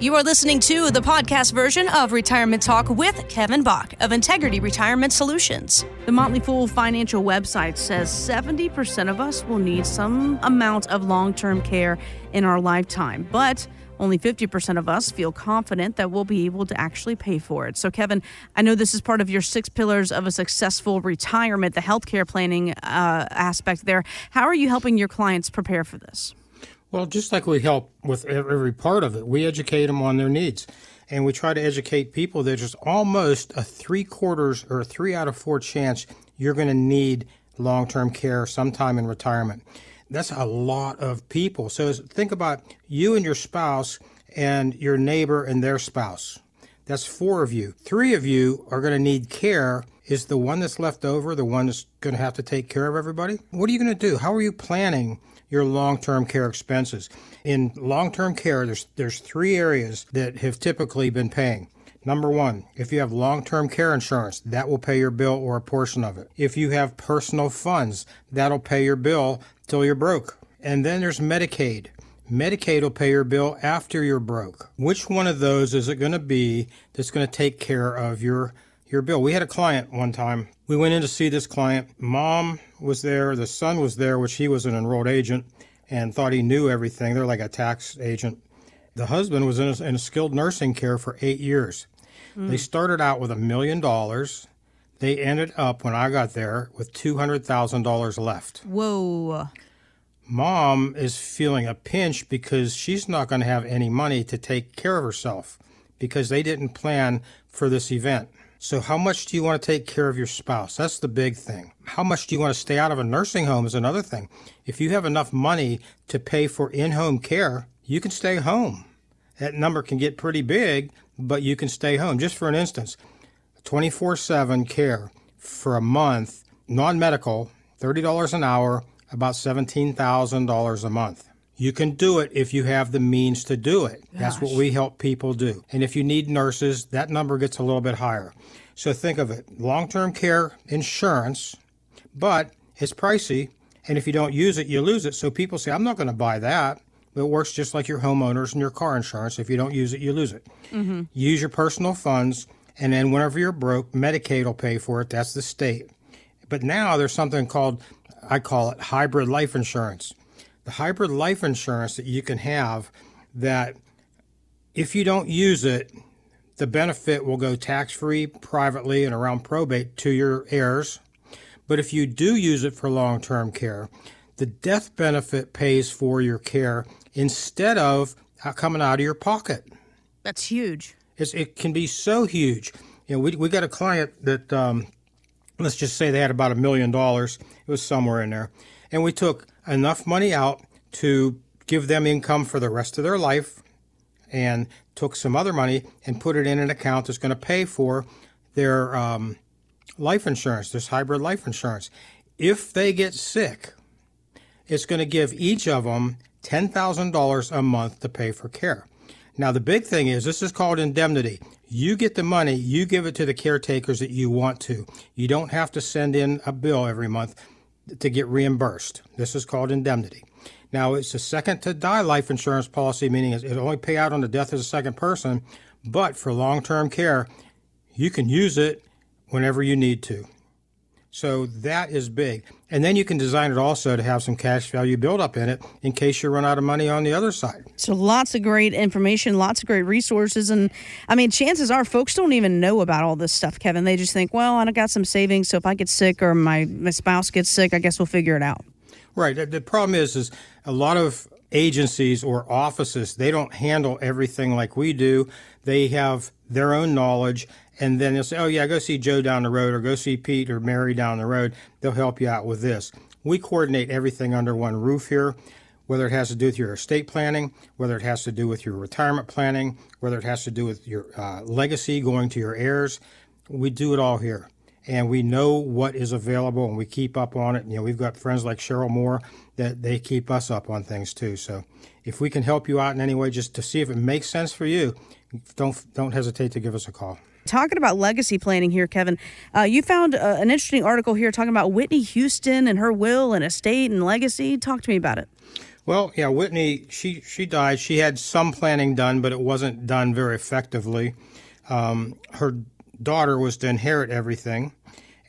You are listening to the podcast version of Retirement Talk with Kevin Bach of Integrity Retirement Solutions. The Motley Fool financial website says 70% of us will need some amount of long term care in our lifetime, but only 50% of us feel confident that we'll be able to actually pay for it. So, Kevin, I know this is part of your six pillars of a successful retirement, the healthcare planning uh, aspect there. How are you helping your clients prepare for this? Well, just like we help with every part of it, we educate them on their needs. And we try to educate people that there's almost a three quarters or a three out of four chance you're going to need long term care sometime in retirement. That's a lot of people. So think about you and your spouse and your neighbor and their spouse. That's four of you. Three of you are going to need care. Is the one that's left over the one that's going to have to take care of everybody? What are you going to do? How are you planning your long-term care expenses? In long-term care, there's there's three areas that have typically been paying. Number one, if you have long term care insurance, that will pay your bill or a portion of it. If you have personal funds, that'll pay your bill till you're broke. And then there's Medicaid. Medicaid will pay your bill after you're broke. Which one of those is it going to be that's going to take care of your your bill? We had a client one time. We went in to see this client. Mom was there, the son was there, which he was an enrolled agent and thought he knew everything. They're like a tax agent. The husband was in a, in a skilled nursing care for eight years. Mm. They started out with a million dollars. They ended up, when I got there, with $200,000 left. Whoa mom is feeling a pinch because she's not going to have any money to take care of herself because they didn't plan for this event. So, how much do you want to take care of your spouse? That's the big thing. How much do you want to stay out of a nursing home is another thing. If you have enough money to pay for in home care, you can stay home. That number can get pretty big, but you can stay home. Just for an instance, 24 7 care for a month, non medical, $30 an hour, about $17,000 a month. You can do it if you have the means to do it. Gosh. That's what we help people do. And if you need nurses, that number gets a little bit higher. So think of it long term care insurance, but it's pricey. And if you don't use it, you lose it. So people say, I'm not going to buy that. But It works just like your homeowners and your car insurance. If you don't use it, you lose it. Mm-hmm. Use your personal funds. And then whenever you're broke, Medicaid will pay for it. That's the state. But now there's something called I call it hybrid life insurance. The hybrid life insurance that you can have that if you don't use it, the benefit will go tax free privately and around probate to your heirs. But if you do use it for long term care, the death benefit pays for your care instead of coming out of your pocket. That's huge. It's, it can be so huge. You know, we, we got a client that um, let's just say they had about a million dollars. It was somewhere in there. And we took enough money out to give them income for the rest of their life and took some other money and put it in an account that's going to pay for their um, life insurance, this hybrid life insurance. If they get sick, it's going to give each of them $10,000 a month to pay for care. Now, the big thing is this is called indemnity. You get the money, you give it to the caretakers that you want to. You don't have to send in a bill every month to get reimbursed. This is called indemnity. Now, it's a second to die life insurance policy, meaning it only pay out on the death of the second person, but for long term care, you can use it whenever you need to. So that is big. And then you can design it also to have some cash value build up in it in case you run out of money on the other side. So lots of great information, lots of great resources. And I mean, chances are folks don't even know about all this stuff, Kevin. They just think, well, I got some savings. So if I get sick or my, my spouse gets sick, I guess we'll figure it out. Right. The problem is, is a lot of agencies or offices, they don't handle everything like we do. They have their own knowledge and then they'll say, "Oh yeah, go see Joe down the road, or go see Pete or Mary down the road. They'll help you out with this." We coordinate everything under one roof here, whether it has to do with your estate planning, whether it has to do with your retirement planning, whether it has to do with your uh, legacy going to your heirs. We do it all here, and we know what is available, and we keep up on it. You know, we've got friends like Sheryl Moore that they keep us up on things too. So, if we can help you out in any way, just to see if it makes sense for you, don't don't hesitate to give us a call. Talking about legacy planning here, Kevin, uh, you found uh, an interesting article here talking about Whitney Houston and her will and estate and legacy. Talk to me about it. Well, yeah, Whitney, she, she died. She had some planning done, but it wasn't done very effectively. Um, her daughter was to inherit everything,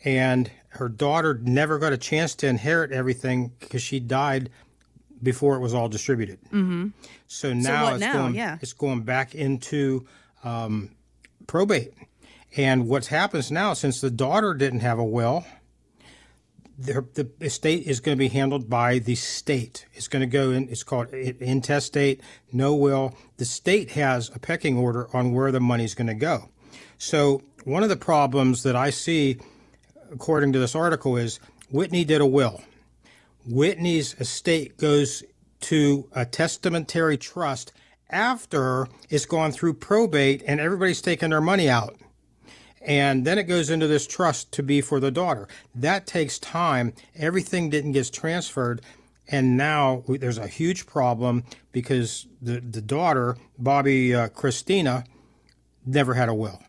and her daughter never got a chance to inherit everything because she died before it was all distributed. Mm-hmm. So now, what it's, now? Going, Yeah. it's going back into um, probate. And what happens now, since the daughter didn't have a will, the, the estate is going to be handled by the state. It's going to go in, it's called intestate, no will. The state has a pecking order on where the money's going to go. So, one of the problems that I see, according to this article, is Whitney did a will. Whitney's estate goes to a testamentary trust after it's gone through probate and everybody's taken their money out. And then it goes into this trust to be for the daughter. That takes time. Everything didn't get transferred. And now there's a huge problem because the, the daughter, Bobby uh, Christina, never had a will.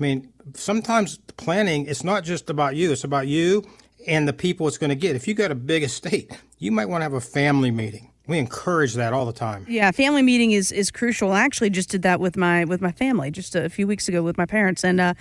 I mean, sometimes planning, it's not just about you, it's about you and the people it's going to get. If you got a big estate, you might want to have a family meeting. We encourage that all the time. Yeah, family meeting is is crucial. I actually just did that with my with my family just a few weeks ago with my parents, and uh,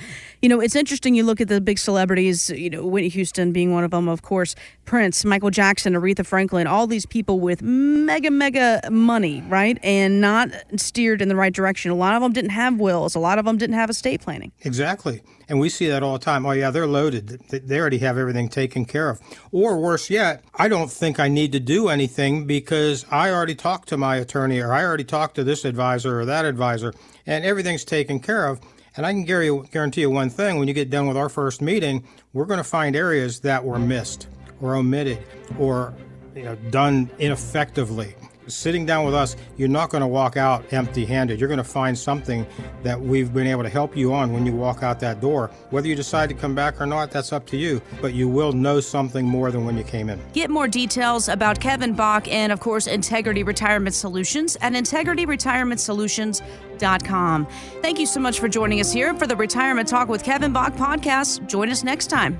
you know it's interesting. You look at the big celebrities, you know Whitney Houston being one of them, of course, Prince, Michael Jackson, Aretha Franklin, all these people with mega mega money, right, and not steered in the right direction. A lot of them didn't have wills. A lot of them didn't have estate planning. Exactly. And we see that all the time. Oh, yeah, they're loaded. They already have everything taken care of. Or worse yet, I don't think I need to do anything because I already talked to my attorney or I already talked to this advisor or that advisor and everything's taken care of. And I can guarantee you one thing when you get done with our first meeting, we're going to find areas that were missed or omitted or you know, done ineffectively sitting down with us, you're not going to walk out empty handed. You're going to find something that we've been able to help you on when you walk out that door. Whether you decide to come back or not, that's up to you, but you will know something more than when you came in. Get more details about Kevin Bach and, of course, Integrity Retirement Solutions at integrityretirementsolutions.com. Thank you so much for joining us here for the Retirement Talk with Kevin Bach podcast. Join us next time.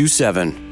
6427.